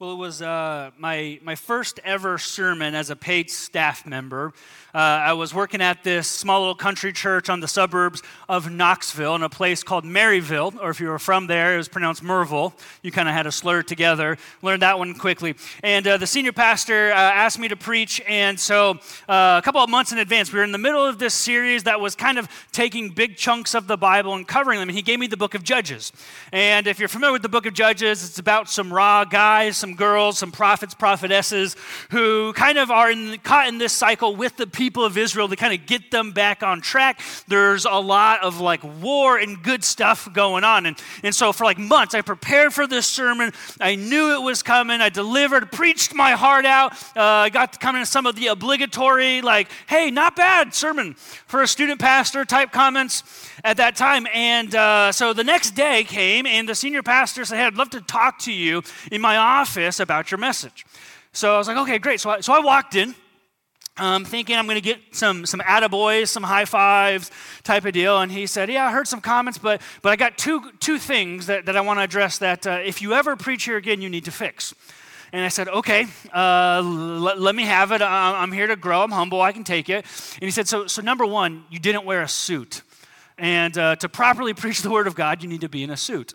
Well, it was uh, my, my first ever sermon as a paid staff member. Uh, I was working at this small little country church on the suburbs of Knoxville in a place called Maryville, or if you were from there, it was pronounced Merville. You kind of had to slur together. Learned that one quickly. And uh, the senior pastor uh, asked me to preach, and so uh, a couple of months in advance, we were in the middle of this series that was kind of taking big chunks of the Bible and covering them, and he gave me the book of Judges. And if you're familiar with the book of Judges, it's about some raw guys, some some girls, some prophets, prophetesses who kind of are in, caught in this cycle with the people of Israel to kind of get them back on track. There's a lot of like war and good stuff going on. And, and so for like months, I prepared for this sermon. I knew it was coming. I delivered, preached my heart out. Uh, I got to come in some of the obligatory, like, hey, not bad sermon for a student pastor type comments at that time. And uh, so the next day came, and the senior pastor said, hey, I'd love to talk to you in my office office about your message. So I was like, okay, great. So I, so I walked in. Um, thinking I'm going to get some some attaboys, some high fives type of deal. And he said, "Yeah, I heard some comments, but but I got two two things that, that I want to address. That uh, if you ever preach here again, you need to fix." And I said, "Okay, uh, l- let me have it. I'm here to grow. I'm humble. I can take it." And he said, "So so number one, you didn't wear a suit, and uh, to properly preach the word of God, you need to be in a suit.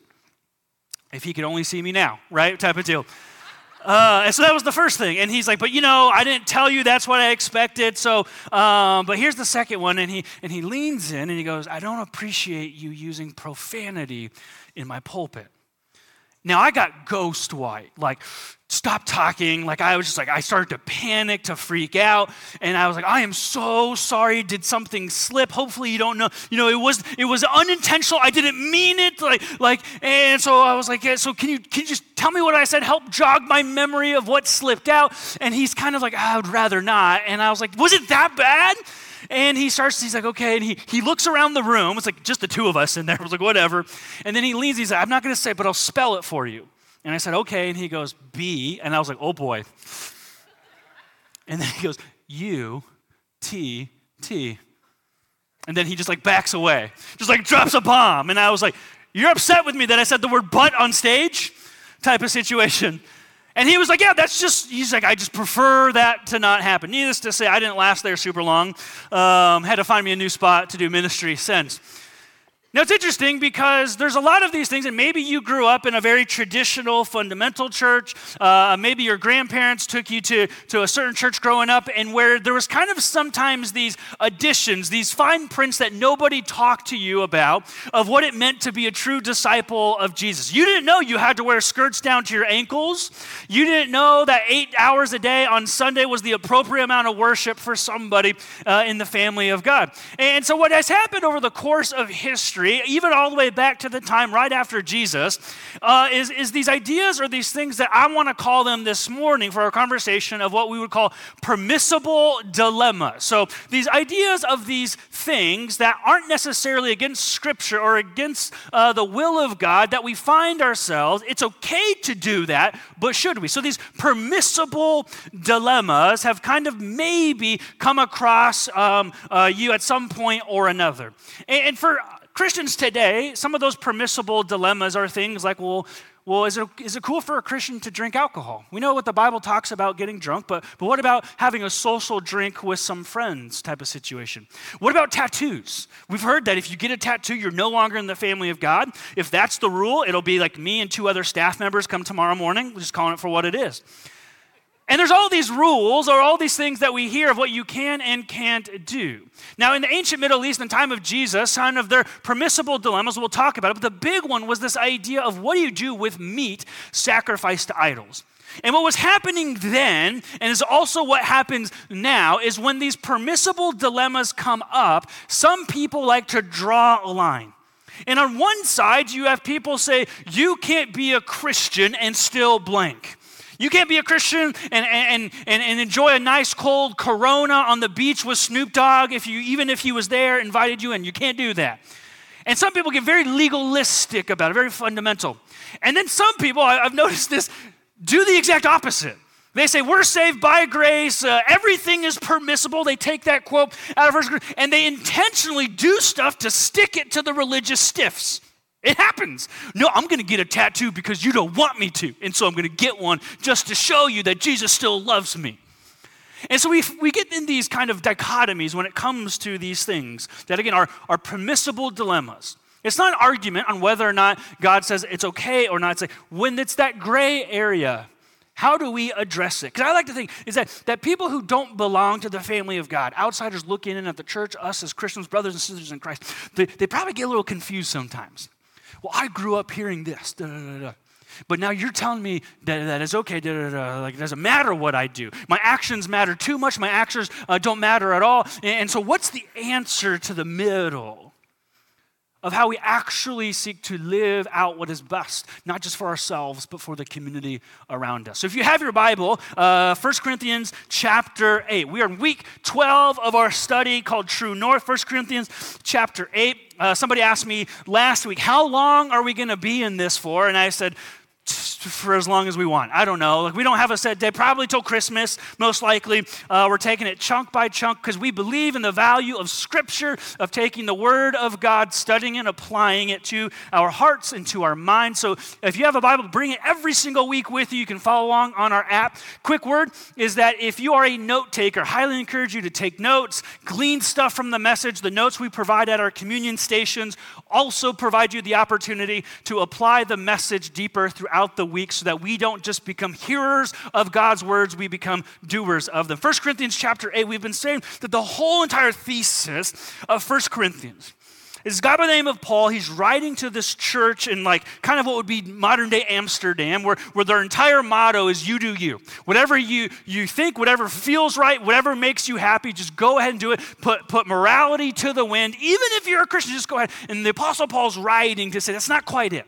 If he could only see me now, right? Type of deal." Uh, and so that was the first thing. And he's like, but you know, I didn't tell you that's what I expected. So, um, but here's the second one. And he, and he leans in and he goes, I don't appreciate you using profanity in my pulpit. Now I got ghost white, like stop talking. Like I was just like, I started to panic, to freak out. And I was like, I am so sorry. Did something slip? Hopefully you don't know. You know, it was it was unintentional. I didn't mean it. Like, like, and so I was like, yeah, so can you can you just tell me what I said? Help jog my memory of what slipped out. And he's kind of like, I would rather not. And I was like, was it that bad? And he starts, he's like, okay. And he, he looks around the room. It's like just the two of us in there. I was like, whatever. And then he leans, he's like, I'm not going to say, but I'll spell it for you. And I said, okay. And he goes, B. And I was like, oh boy. And then he goes, U, T, T. And then he just like backs away, just like drops a bomb. And I was like, you're upset with me that I said the word butt on stage? Type of situation. And he was like, Yeah, that's just, he's like, I just prefer that to not happen. Needless to say, I didn't last there super long. Um, had to find me a new spot to do ministry since. Now, it's interesting because there's a lot of these things, and maybe you grew up in a very traditional, fundamental church. Uh, maybe your grandparents took you to, to a certain church growing up, and where there was kind of sometimes these additions, these fine prints that nobody talked to you about of what it meant to be a true disciple of Jesus. You didn't know you had to wear skirts down to your ankles. You didn't know that eight hours a day on Sunday was the appropriate amount of worship for somebody uh, in the family of God. And so, what has happened over the course of history, history, even all the way back to the time right after Jesus, uh, is, is these ideas or these things that I want to call them this morning for our conversation of what we would call permissible dilemma. So these ideas of these things that aren't necessarily against Scripture or against uh, the will of God that we find ourselves, it's okay to do that, but should we? So these permissible dilemmas have kind of maybe come across um, uh, you at some point or another. And, and for Christians today, some of those permissible dilemmas are things like, well, well, is it, is it cool for a Christian to drink alcohol? We know what the Bible talks about getting drunk, but, but what about having a social drink with some friends type of situation? What about tattoos? We've heard that if you get a tattoo, you're no longer in the family of God. If that's the rule, it'll be like me and two other staff members come tomorrow morning, just calling it for what it is. And there's all these rules or all these things that we hear of what you can and can't do. Now, in the ancient Middle East, in the time of Jesus, kind of their permissible dilemmas, we'll talk about it, but the big one was this idea of what do you do with meat sacrificed to idols? And what was happening then, and is also what happens now, is when these permissible dilemmas come up, some people like to draw a line. And on one side, you have people say, you can't be a Christian and still blank. You can't be a Christian and, and, and, and enjoy a nice cold Corona on the beach with Snoop Dogg if you, even if he was there, invited you in. You can't do that. And some people get very legalistic about it, very fundamental. And then some people, I've noticed this, do the exact opposite. They say, We're saved by grace, uh, everything is permissible. They take that quote out of First and they intentionally do stuff to stick it to the religious stiffs. It happens. No, I'm going to get a tattoo because you don't want me to. And so I'm going to get one just to show you that Jesus still loves me. And so we, we get in these kind of dichotomies when it comes to these things that, again, are, are permissible dilemmas. It's not an argument on whether or not God says it's okay or not. It's like when it's that gray area, how do we address it? Because I like to think is that, that people who don't belong to the family of God, outsiders looking in at the church, us as Christians, brothers and sisters in Christ, they, they probably get a little confused sometimes. Well, I grew up hearing this. Da, da, da, but now you're telling me that, that it's okay. Like it doesn't matter what I do. My actions matter too much. My actions uh, don't matter at all. And, and so, what's the answer to the middle? of how we actually seek to live out what is best, not just for ourselves, but for the community around us. So if you have your Bible, uh, 1 Corinthians chapter 8. We are in week 12 of our study called True North, 1 Corinthians chapter 8. Uh, somebody asked me last week, how long are we going to be in this for? And I said, for as long as we want. I don't know. Like we don't have a set day. Probably till Christmas, most likely. Uh, we're taking it chunk by chunk because we believe in the value of Scripture, of taking the Word of God, studying and applying it to our hearts and to our minds. So if you have a Bible, bring it every single week with you. You can follow along on our app. Quick word is that if you are a note taker, highly encourage you to take notes, glean stuff from the message. The notes we provide at our communion stations also provide you the opportunity to apply the message deeper throughout the week so that we don't just become hearers of God's words, we become doers of them. 1 Corinthians chapter 8, we've been saying that the whole entire thesis of 1 Corinthians is God by the name of Paul. He's writing to this church in like kind of what would be modern day Amsterdam, where, where their entire motto is you do you. Whatever you, you think, whatever feels right, whatever makes you happy, just go ahead and do it. Put, put morality to the wind. Even if you're a Christian, just go ahead. And the Apostle Paul's writing to say that's not quite it.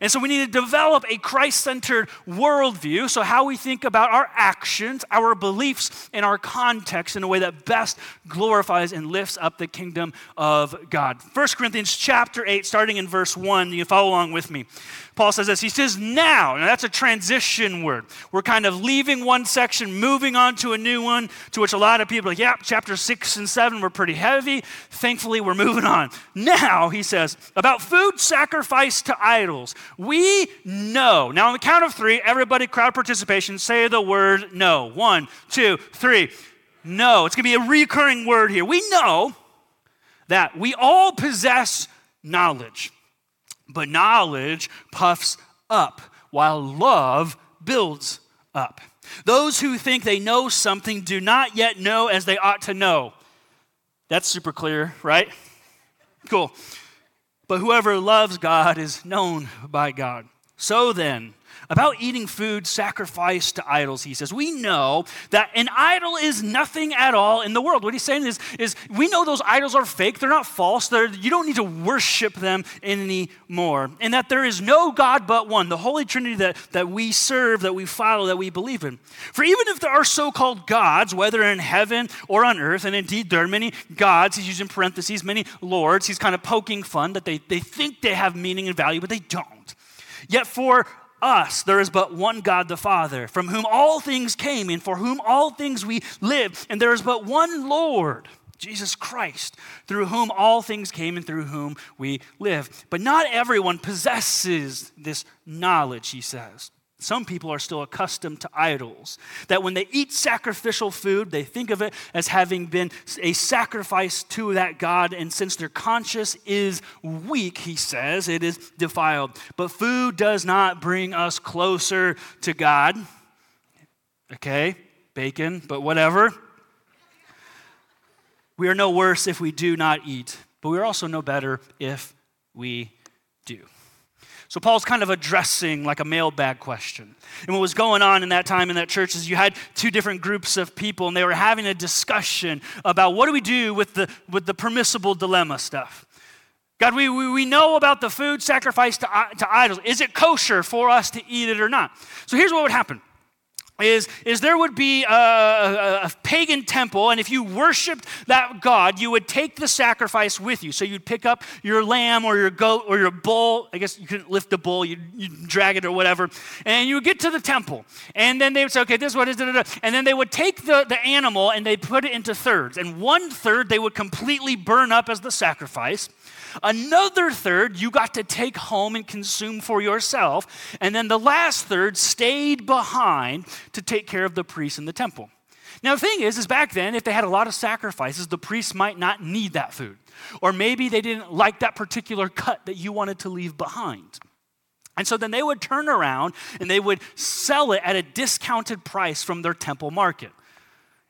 And so we need to develop a Christ centered worldview. So, how we think about our actions, our beliefs, and our context in a way that best glorifies and lifts up the kingdom of God. 1 Corinthians chapter 8, starting in verse 1, you follow along with me. Paul says this. He says, now. Now, that's a transition word. We're kind of leaving one section, moving on to a new one, to which a lot of people are like, yeah, chapter 6 and 7 were pretty heavy. Thankfully, we're moving on. Now, he says, about food sacrificed to idols. We know. Now, on the count of three, everybody, crowd participation, say the word no. One, two, three. No. It's going to be a recurring word here. We know that we all possess knowledge. But knowledge puffs up, while love builds up. Those who think they know something do not yet know as they ought to know. That's super clear, right? Cool. But whoever loves God is known by God. So then, about eating food sacrificed to idols, he says, we know that an idol is nothing at all in the world. What he's saying is, is we know those idols are fake, they're not false, they're, you don't need to worship them anymore. And that there is no God but one, the Holy Trinity that, that we serve, that we follow, that we believe in. For even if there are so called gods, whether in heaven or on earth, and indeed there are many gods, he's using parentheses, many lords, he's kind of poking fun that they, they think they have meaning and value, but they don't. Yet for us there is but one God the Father, from whom all things came and for whom all things we live, and there is but one Lord. Jesus Christ, through whom all things came and through whom we live. But not everyone possesses this knowledge, he says. Some people are still accustomed to idols. That when they eat sacrificial food, they think of it as having been a sacrifice to that God. And since their conscience is weak, he says, it is defiled. But food does not bring us closer to God. Okay, bacon, but whatever. We are no worse if we do not eat, but we are also no better if we do. So Paul's kind of addressing like a mailbag question. And what was going on in that time in that church is you had two different groups of people and they were having a discussion about what do we do with the, with the permissible dilemma stuff. God, we, we, we know about the food sacrificed to, to idols. Is it kosher for us to eat it or not? So here's what would happen is, is there would be a, a, a, pagan temple, and if you worshiped that god, you would take the sacrifice with you. So you'd pick up your lamb or your goat or your bull. I guess you couldn't lift the bull, you'd, you'd drag it or whatever. And you would get to the temple. And then they would say, okay, this is. And then they would take the, the animal and they'd put it into thirds. And one third they would completely burn up as the sacrifice. Another third you got to take home and consume for yourself. And then the last third stayed behind to take care of the priests in the temple. Now, the thing is, is back then, if they had a lot of sacrifices, the priests might not need that food. Or maybe they didn't like that particular cut that you wanted to leave behind. And so then they would turn around and they would sell it at a discounted price from their temple market.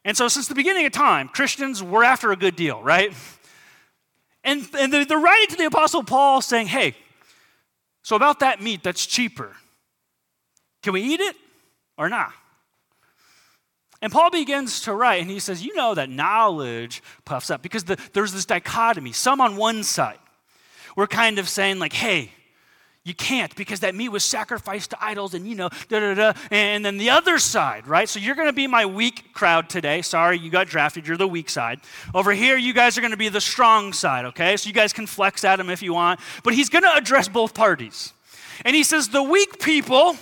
And so, since the beginning of time, Christians were after a good deal, right? And, and they're, writing to the Apostle Paul saying, hey, so about that meat that's cheaper, can we eat it or not? And Paul begins to write, and he says, You know that knowledge puffs up because the, there's this dichotomy. Some on one side, we're kind of saying, like, hey, you can't because that meat was sacrificed to idols and you know, da da da. And then the other side, right? So you're going to be my weak crowd today. Sorry, you got drafted. You're the weak side. Over here, you guys are going to be the strong side, okay? So you guys can flex at him if you want. But he's going to address both parties. And he says, The weak people,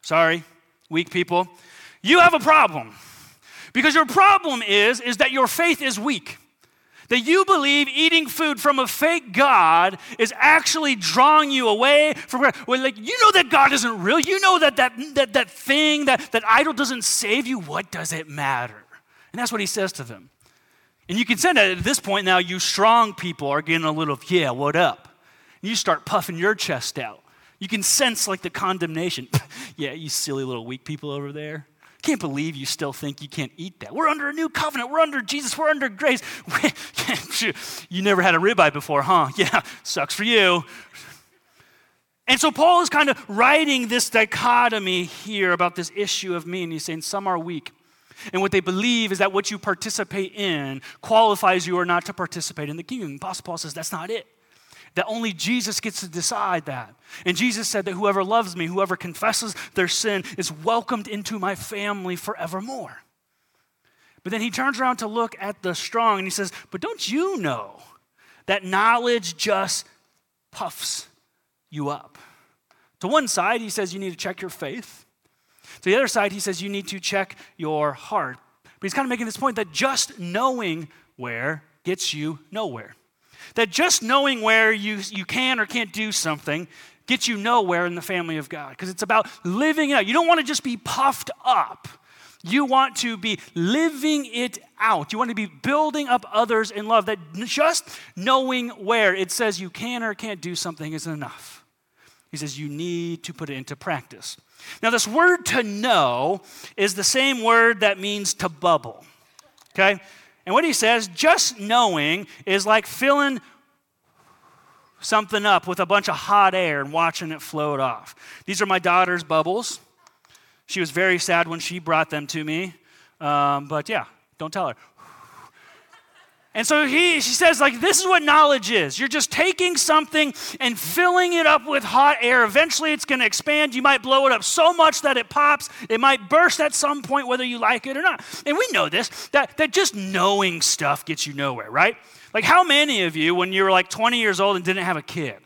sorry, weak people, you have a problem. Because your problem is, is that your faith is weak that you believe eating food from a fake God is actually drawing you away from God. Well, like, you know that God isn't real. You know that that, that, that thing, that, that idol doesn't save you. What does it matter? And that's what he says to them. And you can sense that at this point now, you strong people are getting a little, yeah, what up? And you start puffing your chest out. You can sense like the condemnation. yeah, you silly little weak people over there. Can't believe you still think you can't eat that. We're under a new covenant. We're under Jesus. We're under grace. you never had a ribeye before, huh? Yeah, sucks for you. And so Paul is kind of writing this dichotomy here about this issue of me, and he's saying some are weak. And what they believe is that what you participate in qualifies you or not to participate in the kingdom. Apostle Paul says that's not it that only Jesus gets to decide that. And Jesus said that whoever loves me, whoever confesses their sin, is welcomed into my family forevermore. But then he turns around to look at the strong and he says, But don't you know that knowledge just puffs you up? To one side, he says you need to check your faith. To the other side, he says you need to check your heart. But he's kind of making this point that just knowing where gets you nowhere. That just knowing where you, you can or can't do something gets you nowhere in the family of God because it's about living it out. You don't want to just be puffed up. You want to be living it out. You want to be building up others in love. That just knowing where it says you can or can't do something isn't enough. He says you need to put it into practice. Now, this word to know is the same word that means to bubble. Okay? And what he says, just knowing is like filling something up with a bunch of hot air and watching it float off. These are my daughter's bubbles. She was very sad when she brought them to me. Um, but yeah, don't tell her. And so he, she says, like, this is what knowledge is. You're just taking something and filling it up with hot air. Eventually, it's going to expand. You might blow it up so much that it pops. It might burst at some point, whether you like it or not. And we know this, that, that just knowing stuff gets you nowhere, right? Like, how many of you, when you were like 20 years old and didn't have a kid,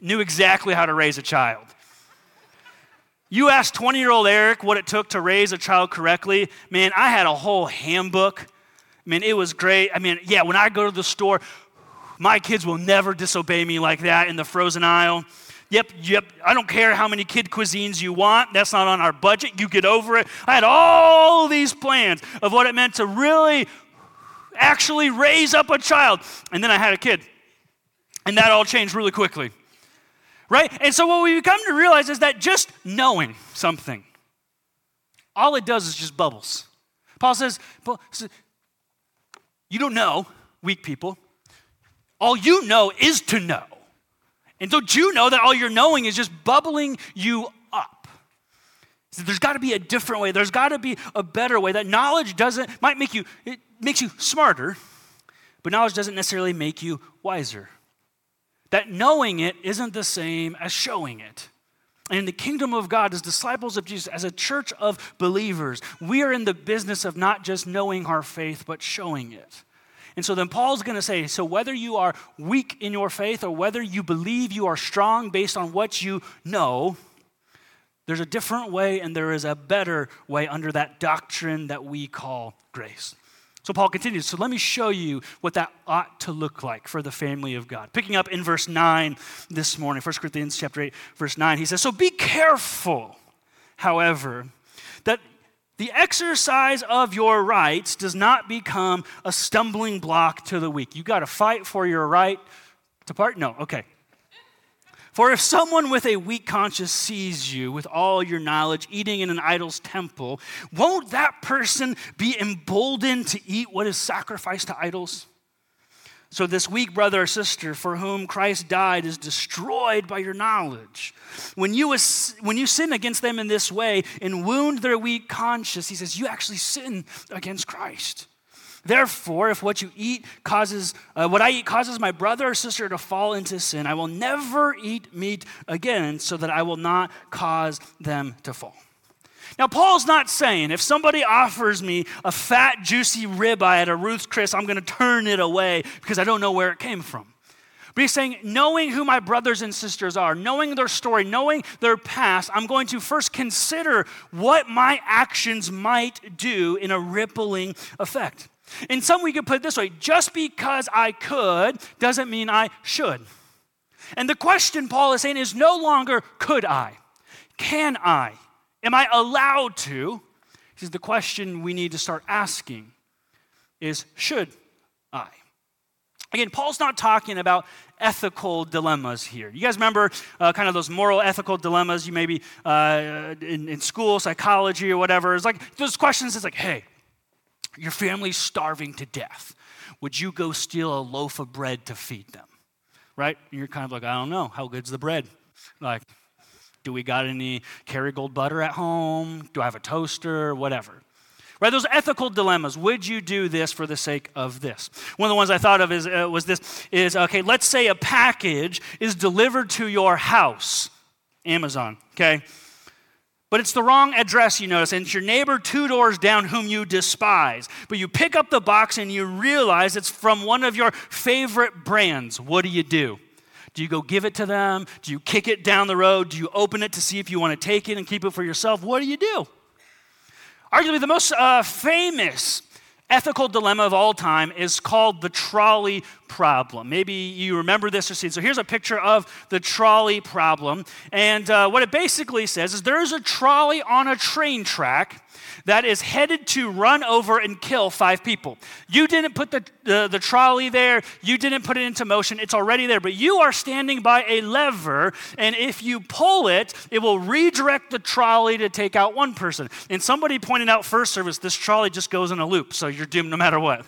knew exactly how to raise a child? You asked 20 year old Eric what it took to raise a child correctly. Man, I had a whole handbook I mean, it was great. I mean, yeah, when I go to the store, my kids will never disobey me like that in the frozen aisle. Yep, yep. I don't care how many kid cuisines you want. That's not on our budget. You get over it. I had all these plans of what it meant to really actually raise up a child. And then I had a kid. And that all changed really quickly. Right? And so what we come to realize is that just knowing something, all it does is just bubbles. Paul says, you don't know, weak people. All you know is to know. And don't you know that all you're knowing is just bubbling you up? So there's got to be a different way. There's got to be a better way. That knowledge doesn't might make you it makes you smarter, but knowledge doesn't necessarily make you wiser. That knowing it isn't the same as showing it. And in the kingdom of God, as disciples of Jesus, as a church of believers, we are in the business of not just knowing our faith, but showing it. And so then Paul's going to say so whether you are weak in your faith or whether you believe you are strong based on what you know, there's a different way and there is a better way under that doctrine that we call grace. So Paul continues. So let me show you what that ought to look like for the family of God. Picking up in verse 9 this morning, 1 Corinthians chapter 8, verse 9, he says, So be careful, however, that the exercise of your rights does not become a stumbling block to the weak. You got to fight for your right to part? No, okay. For if someone with a weak conscience sees you with all your knowledge eating in an idol's temple, won't that person be emboldened to eat what is sacrificed to idols? So, this weak brother or sister for whom Christ died is destroyed by your knowledge. When you, when you sin against them in this way and wound their weak conscience, he says, you actually sin against Christ. Therefore, if what you eat causes, uh, what I eat causes my brother or sister to fall into sin, I will never eat meat again so that I will not cause them to fall. Now, Paul's not saying if somebody offers me a fat, juicy ribeye at a Ruth's Chris, I'm going to turn it away because I don't know where it came from. But he's saying, knowing who my brothers and sisters are, knowing their story, knowing their past, I'm going to first consider what my actions might do in a rippling effect. In some, we could put it this way just because I could doesn't mean I should. And the question Paul is saying is no longer could I, can I, am I allowed to? He says the question we need to start asking is should I? Again, Paul's not talking about ethical dilemmas here. You guys remember uh, kind of those moral ethical dilemmas you maybe uh, in, in school, psychology, or whatever? It's like those questions, it's like, hey, your family's starving to death. Would you go steal a loaf of bread to feed them? Right? And you're kind of like, I don't know. How good's the bread? Like, do we got any Kerrygold butter at home? Do I have a toaster? Whatever. Right, those ethical dilemmas. Would you do this for the sake of this? One of the ones I thought of is, uh, was this: is okay. Let's say a package is delivered to your house, Amazon. Okay, but it's the wrong address, you notice, and it's your neighbor two doors down whom you despise. But you pick up the box and you realize it's from one of your favorite brands. What do you do? Do you go give it to them? Do you kick it down the road? Do you open it to see if you want to take it and keep it for yourself? What do you do? Arguably, the most uh, famous ethical dilemma of all time is called the trolley problem. Maybe you remember this or seen. So here's a picture of the trolley problem. And uh, what it basically says is there's a trolley on a train track that is headed to run over and kill five people. You didn't put the, the, the, trolley there, you didn't put it into motion, it's already there, but you are standing by a lever, and if you pull it, it will redirect the trolley to take out one person. And somebody pointed out first service, this trolley just goes in a loop, so you're doomed no matter what.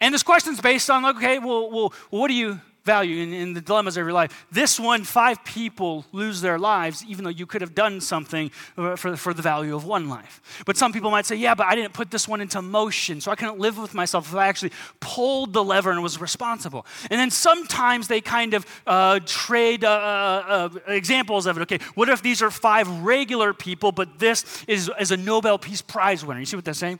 And this question's based on okay, well, well what do you value in, in, the dilemmas of your life. This one, five people lose their lives, even though you could have done something for, for the value of one life. But some people might say, yeah, but I didn't put this one into motion, so I couldn't live with myself if I actually pulled the lever and was responsible. And then sometimes they kind of uh, trade uh, uh, uh, examples of it. Okay, what if these are five regular people, but this is, is a Nobel Peace Prize winner? You see what they're saying?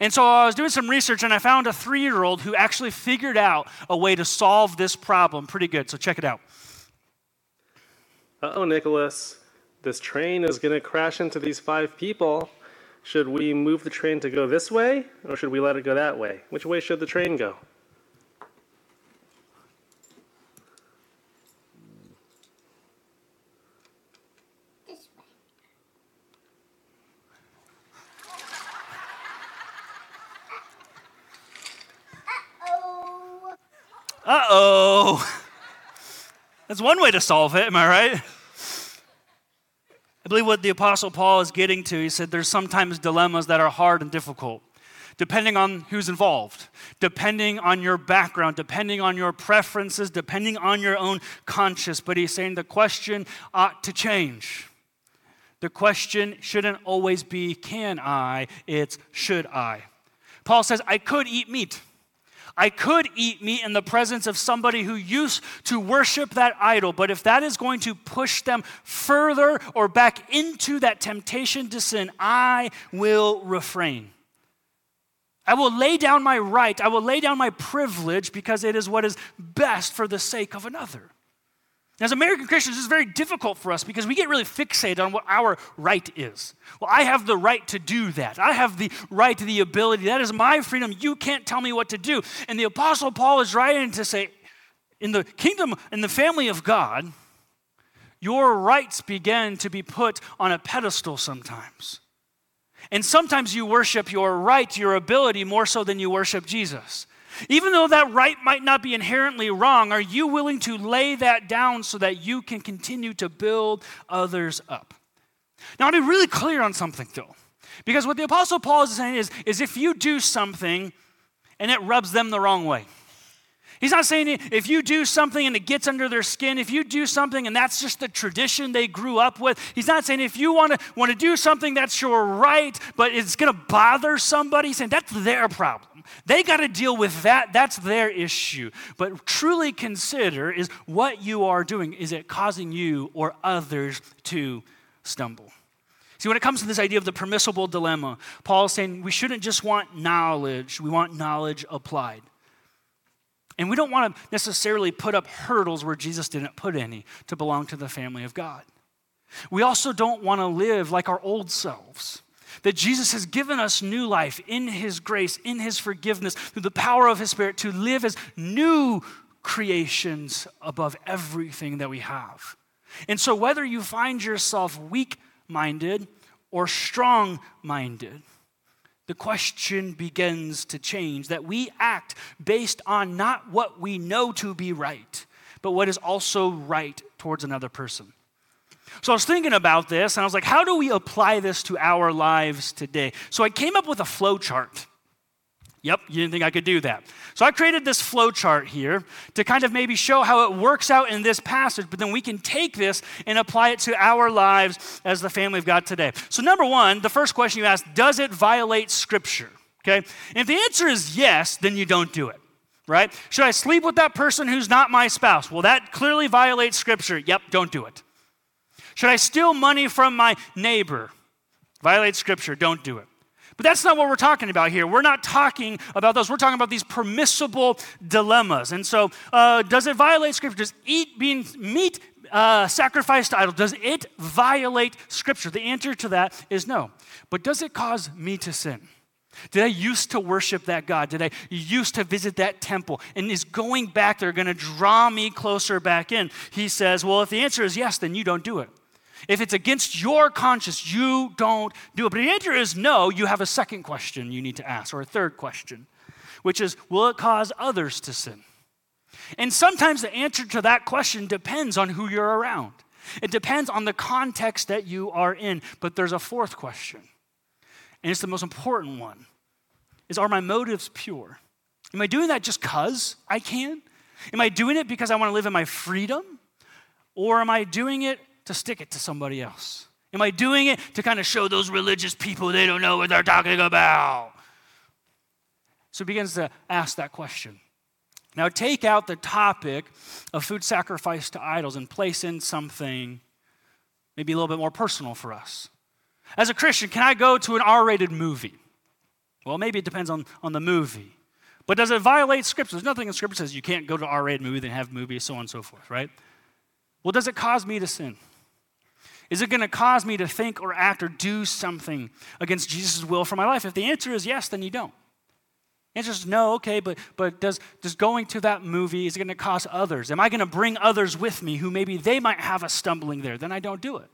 And so I was doing some research and I found a three year old who actually figured out a way to solve this problem pretty good. So check it out. Uh oh, Nicholas. This train is going to crash into these five people. Should we move the train to go this way or should we let it go that way? Which way should the train go? Uh oh. That's one way to solve it, am I right? I believe what the Apostle Paul is getting to, he said there's sometimes dilemmas that are hard and difficult, depending on who's involved, depending on your background, depending on your preferences, depending on your own conscience. But he's saying the question ought to change. The question shouldn't always be, can I? It's, should I? Paul says, I could eat meat. I could eat meat in the presence of somebody who used to worship that idol, but if that is going to push them further or back into that temptation to sin, I will refrain. I will lay down my right, I will lay down my privilege because it is what is best for the sake of another. As American Christians, it's very difficult for us because we get really fixated on what our right is. Well, I have the right to do that. I have the right to the ability. That is my freedom. You can't tell me what to do. And the Apostle Paul is writing to say, in the kingdom, in the family of God, your rights begin to be put on a pedestal sometimes. And sometimes you worship your right, your ability, more so than you worship Jesus. Even though that right might not be inherently wrong, are you willing to lay that down so that you can continue to build others up? Now, I'll be really clear on something though. Because what the Apostle Paul is saying is, is if you do something and it rubs them the wrong way, He's not saying if you do something and it gets under their skin, if you do something and that's just the tradition they grew up with. He's not saying if you want to want to do something that's your right, but it's going to bother somebody. He's saying that's their problem. They got to deal with that. That's their issue. But truly consider is what you are doing. Is it causing you or others to stumble? See, when it comes to this idea of the permissible dilemma, Paul is saying we shouldn't just want knowledge, we want knowledge applied. And we don't want to necessarily put up hurdles where Jesus didn't put any to belong to the family of God. We also don't want to live like our old selves. That Jesus has given us new life in His grace, in His forgiveness, through the power of His Spirit to live as new creations above everything that we have. And so, whether you find yourself weak minded or strong minded, the question begins to change that we act based on not what we know to be right, but what is also right towards another person. So I was thinking about this and I was like, how do we apply this to our lives today? So I came up with a flow chart. Yep, you didn't think I could do that. So I created this flow chart here to kind of maybe show how it works out in this passage, but then we can take this and apply it to our lives as the family of God today. So, number one, the first question you ask does it violate Scripture? Okay? And if the answer is yes, then you don't do it, right? Should I sleep with that person who's not my spouse? Well, that clearly violates Scripture. Yep, don't do it. Should I steal money from my neighbor? Violate scripture, don't do it. But that's not what we're talking about here. We're not talking about those. We're talking about these permissible dilemmas. And so, uh, does it violate scripture? Does eat being meat uh, sacrificed to idol, does it violate scripture? The answer to that is no. But does it cause me to sin? Did I used to worship that God? Did I used to visit that temple? And is going back there going to draw me closer back in? He says, Well, if the answer is yes, then you don't do it. If it's against your conscience, you don't do it. But the answer is no, you have a second question you need to ask, or a third question, which is will it cause others to sin? And sometimes the answer to that question depends on who you're around. It depends on the context that you are in. But there's a fourth question, and it's the most important one is are my motives pure? Am I doing that just because I can? Am I doing it because I want to live in my freedom? Or am I doing it to stick it to somebody else? Am I doing it to kind of show those religious people they don't know what they're talking about? So he begins to ask that question. Now, take out the topic of food sacrifice to idols and place in something maybe a little bit more personal for us. As a Christian, can I go to an R rated movie? Well, maybe it depends on, on the movie. But does it violate Scripture? There's nothing in Scripture says you can't go to R rated movie, and have movies, so on and so forth, right? Well, does it cause me to sin? Is it going to cause me to think or act or do something against Jesus' will for my life? If the answer is yes, then you don't. The answer is no, okay, but, but does, does going to that movie, is it going to cause others? Am I going to bring others with me who maybe they might have a stumbling there? Then I don't do it.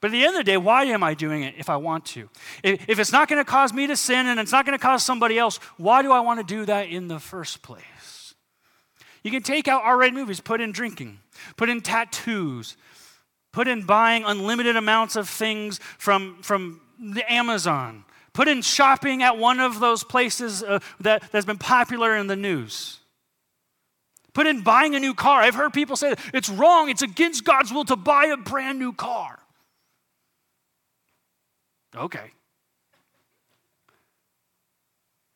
But at the end of the day, why am I doing it if I want to? If, if it's not going to cause me to sin and it's not going to cause somebody else, why do I want to do that in the first place? You can take out R rated movies, put in drinking, put in tattoos, Put in buying unlimited amounts of things from, from the Amazon. Put in shopping at one of those places uh, that, that's been popular in the news. Put in buying a new car. I've heard people say it's wrong, it's against God's will to buy a brand new car. Okay.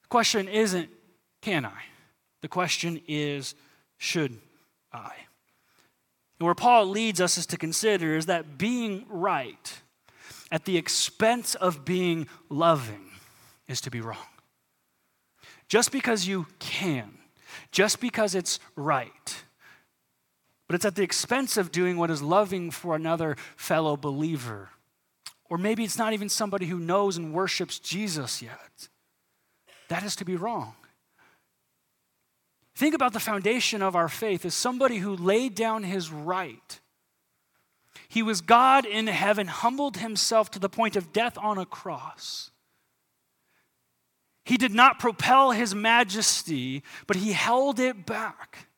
The question isn't, can I? The question is, should I? And where Paul leads us is to consider is that being right at the expense of being loving is to be wrong. Just because you can, just because it's right, but it's at the expense of doing what is loving for another fellow believer. Or maybe it's not even somebody who knows and worships Jesus yet. That is to be wrong. Think about the foundation of our faith as somebody who laid down his right. He was God in heaven, humbled himself to the point of death on a cross. He did not propel his majesty, but he held it back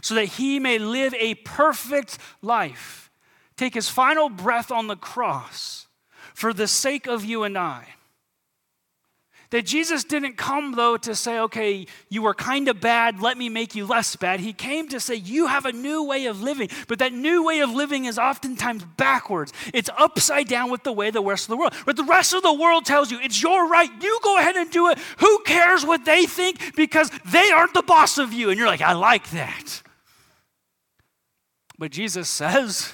so that he may live a perfect life, take his final breath on the cross for the sake of you and I. That Jesus didn't come, though, to say, okay, you were kind of bad, let me make you less bad. He came to say, you have a new way of living. But that new way of living is oftentimes backwards. It's upside down with the way the rest of the world. But the rest of the world tells you, it's your right, you go ahead and do it. Who cares what they think? Because they aren't the boss of you. And you're like, I like that. But Jesus says,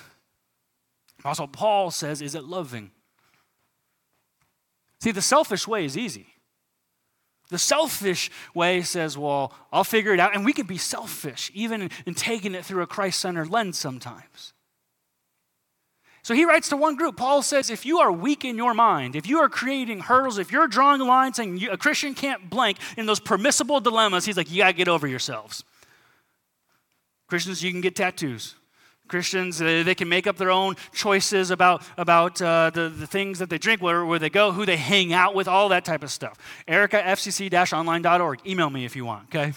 also Paul says, is it loving? See, the selfish way is easy. The selfish way says, well, I'll figure it out. And we can be selfish, even in, in taking it through a Christ centered lens sometimes. So he writes to one group. Paul says, if you are weak in your mind, if you are creating hurdles, if you're drawing a line saying you, a Christian can't blank in those permissible dilemmas, he's like, you got to get over yourselves. Christians, you can get tattoos. Christians, they can make up their own choices about, about uh, the, the things that they drink, where, where they go, who they hang out with, all that type of stuff. Erica, fcc-online.org. Email me if you want, okay?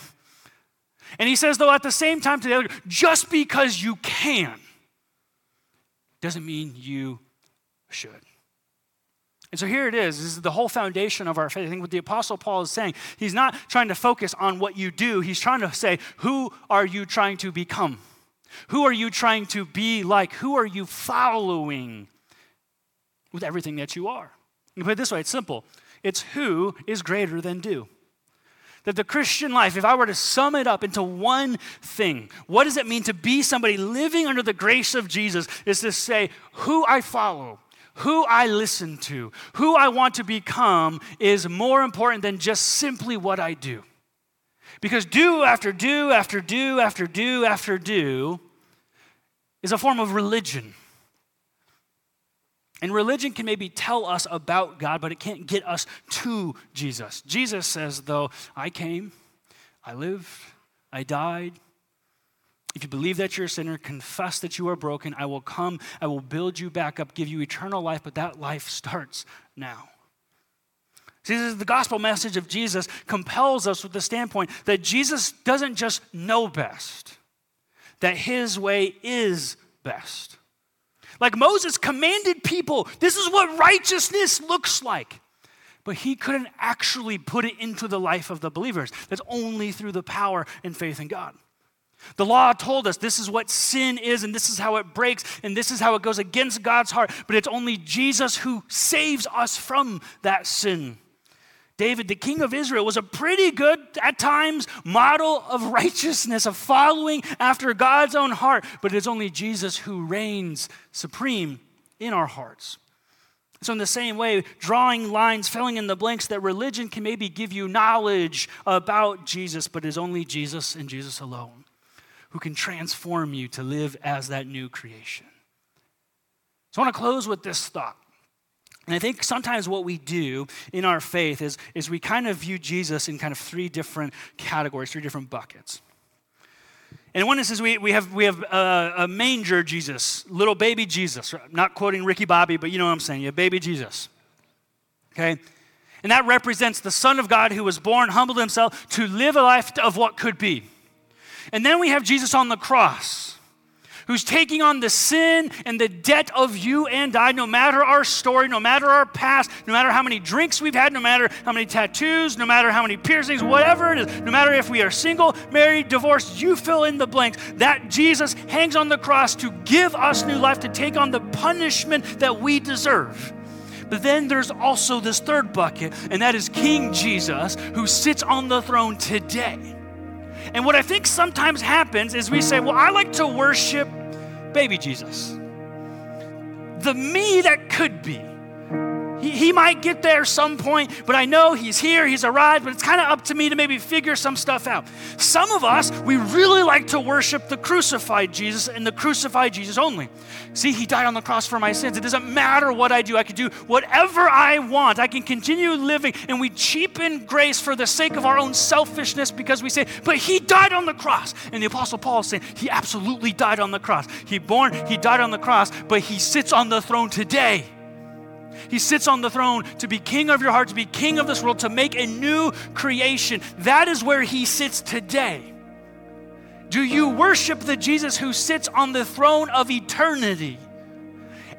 And he says, though, at the same time to the other, just because you can doesn't mean you should. And so here it is. This is the whole foundation of our faith. I think what the Apostle Paul is saying, he's not trying to focus on what you do, he's trying to say, who are you trying to become? Who are you trying to be like? Who are you following with everything that you are? You put it this way it's simple it's who is greater than do. That the Christian life, if I were to sum it up into one thing, what does it mean to be somebody living under the grace of Jesus? Is to say, who I follow, who I listen to, who I want to become is more important than just simply what I do. Because do after do after do after do after do is a form of religion. And religion can maybe tell us about God, but it can't get us to Jesus. Jesus says, though, I came, I lived, I died. If you believe that you're a sinner, confess that you are broken, I will come, I will build you back up, give you eternal life, but that life starts now. See, the gospel message of Jesus compels us with the standpoint that Jesus doesn't just know best, that his way is best. Like Moses commanded people, this is what righteousness looks like. But he couldn't actually put it into the life of the believers. That's only through the power and faith in God. The law told us this is what sin is, and this is how it breaks, and this is how it goes against God's heart. But it's only Jesus who saves us from that sin. David, the king of Israel, was a pretty good, at times, model of righteousness, of following after God's own heart. But it's only Jesus who reigns supreme in our hearts. So, in the same way, drawing lines, filling in the blanks, that religion can maybe give you knowledge about Jesus, but it's only Jesus and Jesus alone who can transform you to live as that new creation. So, I want to close with this thought. And I think sometimes what we do in our faith is, is we kind of view Jesus in kind of three different categories, three different buckets. And one is we, we have, we have a, a, manger Jesus, little baby Jesus. I'm not quoting Ricky Bobby, but you know what I'm saying. Have baby Jesus. Okay? And that represents the Son of God who was born, humbled himself to live a life of what could be. And then we have Jesus on the cross who's taking on the sin and the debt of you and I, no matter our story, no matter our past, no matter how many drinks we've had, no matter how many tattoos, no matter how many piercings, whatever it is, no matter if we are single, married, divorced, you fill in the blanks. That Jesus hangs on the cross to give us new life, to take on the punishment that we deserve. But then there's also this third bucket, and that is King Jesus, who sits on the throne today And what I think sometimes happens is we say, well, I like to worship baby Jesus. The me that could be. He, he might get there some point, but I know he's here, he's arrived, but it's kind of up to me to maybe figure some stuff out. Some of us, we really like to worship the crucified Jesus and the crucified Jesus only. See, he died on the cross for my sins. It doesn't matter what I do, I can do whatever I want. I can continue living, and we cheapen grace for the sake of our own selfishness because we say, but he died on the cross. And the Apostle Paul is saying, he absolutely died on the cross. He born, he died on the cross, but he sits on the throne today. He sits on the throne to be king of your heart, to be king of this world, to make a new creation. That is where he sits today. Do you worship the Jesus who sits on the throne of eternity?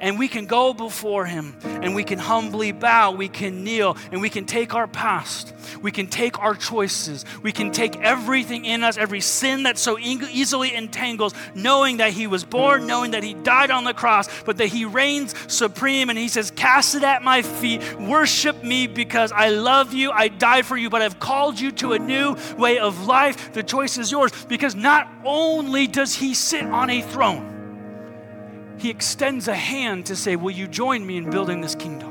And we can go before Him and we can humbly bow, we can kneel, and we can take our past, we can take our choices, we can take everything in us, every sin that so easily entangles, knowing that He was born, knowing that He died on the cross, but that He reigns supreme, and He says, Cast it at my feet, worship me because I love you, I died for you, but I've called you to a new way of life. The choice is yours because not only does He sit on a throne, he extends a hand to say, Will you join me in building this kingdom?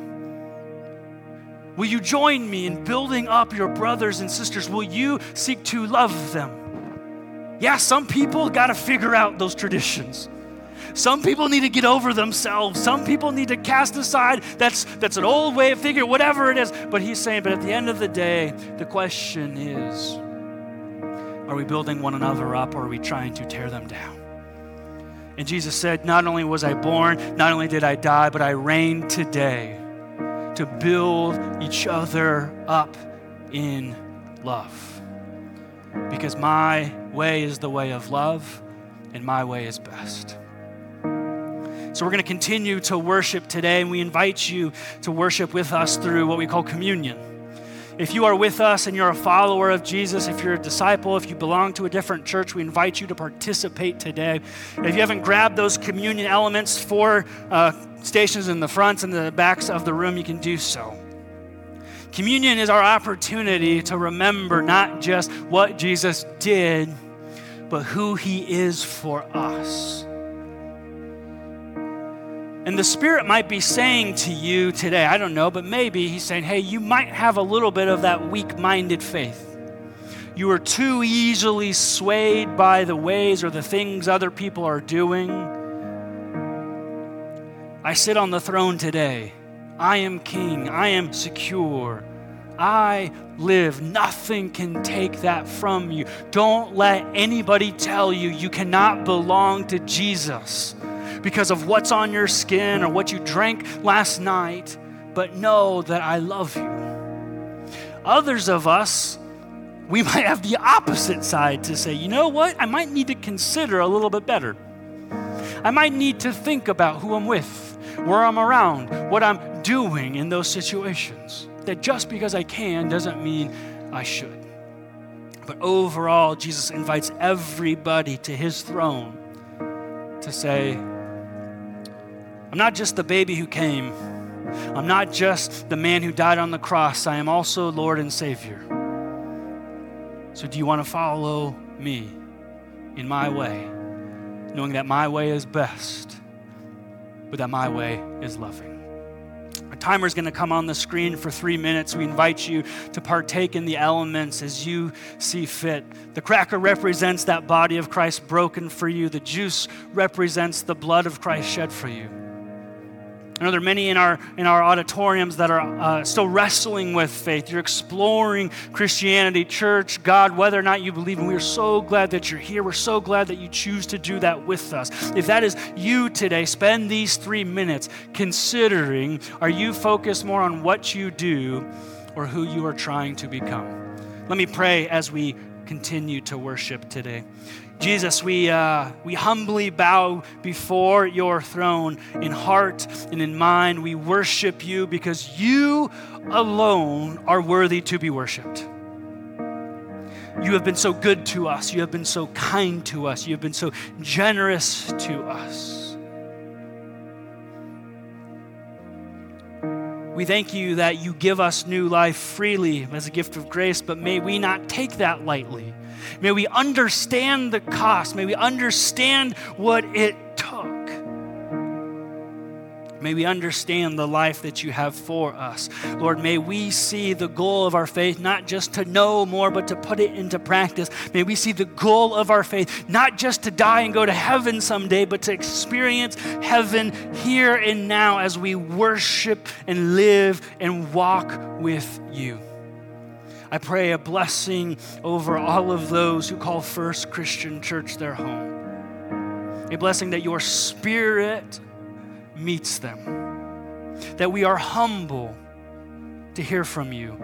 Will you join me in building up your brothers and sisters? Will you seek to love them? Yeah, some people got to figure out those traditions. Some people need to get over themselves. Some people need to cast aside that's that's an old way of thinking, whatever it is. But he's saying, but at the end of the day, the question is, are we building one another up or are we trying to tear them down? And Jesus said, Not only was I born, not only did I die, but I reign today to build each other up in love. Because my way is the way of love, and my way is best. So we're going to continue to worship today, and we invite you to worship with us through what we call communion. If you are with us and you're a follower of Jesus, if you're a disciple, if you belong to a different church, we invite you to participate today. If you haven't grabbed those communion elements for uh, stations in the fronts and the backs of the room, you can do so. Communion is our opportunity to remember not just what Jesus did, but who he is for us. And the Spirit might be saying to you today, I don't know, but maybe He's saying, hey, you might have a little bit of that weak minded faith. You are too easily swayed by the ways or the things other people are doing. I sit on the throne today. I am king. I am secure. I live. Nothing can take that from you. Don't let anybody tell you you cannot belong to Jesus because of what's on your skin or what you drank last night, but know that I love you. Others of us, we might have the opposite side to say, you know what? I might need to consider a little bit better. I might need to think about who I'm with, where I'm around, what I'm doing in those situations. That just because I can doesn't mean I should. But overall, Jesus invites everybody to his throne to say, I'm not just the baby who came. I'm not just the man who died on the cross. I am also Lord and Savior. So, do you want to follow me in my way, knowing that my way is best, but that my way is loving? A timer is going to come on the screen for three minutes. We invite you to partake in the elements as you see fit. The cracker represents that body of Christ broken for you, the juice represents the blood of Christ shed for you. I know there are many in our, in our auditoriums that are uh, still wrestling with faith. You're exploring Christianity, church, God, whether or not you believe. And we are so glad that you're here. We're so glad that you choose to do that with us. If that is you today, spend these three minutes considering are you focused more on what you do or who you are trying to become? Let me pray as we continue to worship today. Jesus, we, uh, we humbly bow before your throne in heart and in mind. We worship you because you alone are worthy to be worshiped. You have been so good to us. You have been so kind to us. You have been so generous to us. We thank you that you give us new life freely as a gift of grace, but may we not take that lightly. May we understand the cost. May we understand what it took. May we understand the life that you have for us. Lord, may we see the goal of our faith not just to know more, but to put it into practice. May we see the goal of our faith not just to die and go to heaven someday, but to experience heaven here and now as we worship and live and walk with you. I pray a blessing over all of those who call First Christian Church their home. A blessing that your spirit meets them. That we are humble to hear from you.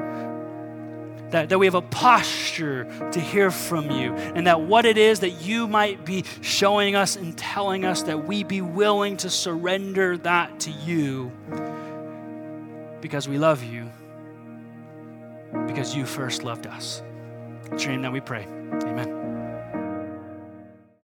That, that we have a posture to hear from you. And that what it is that you might be showing us and telling us, that we be willing to surrender that to you because we love you, because you first loved us. In your name that we pray. Amen.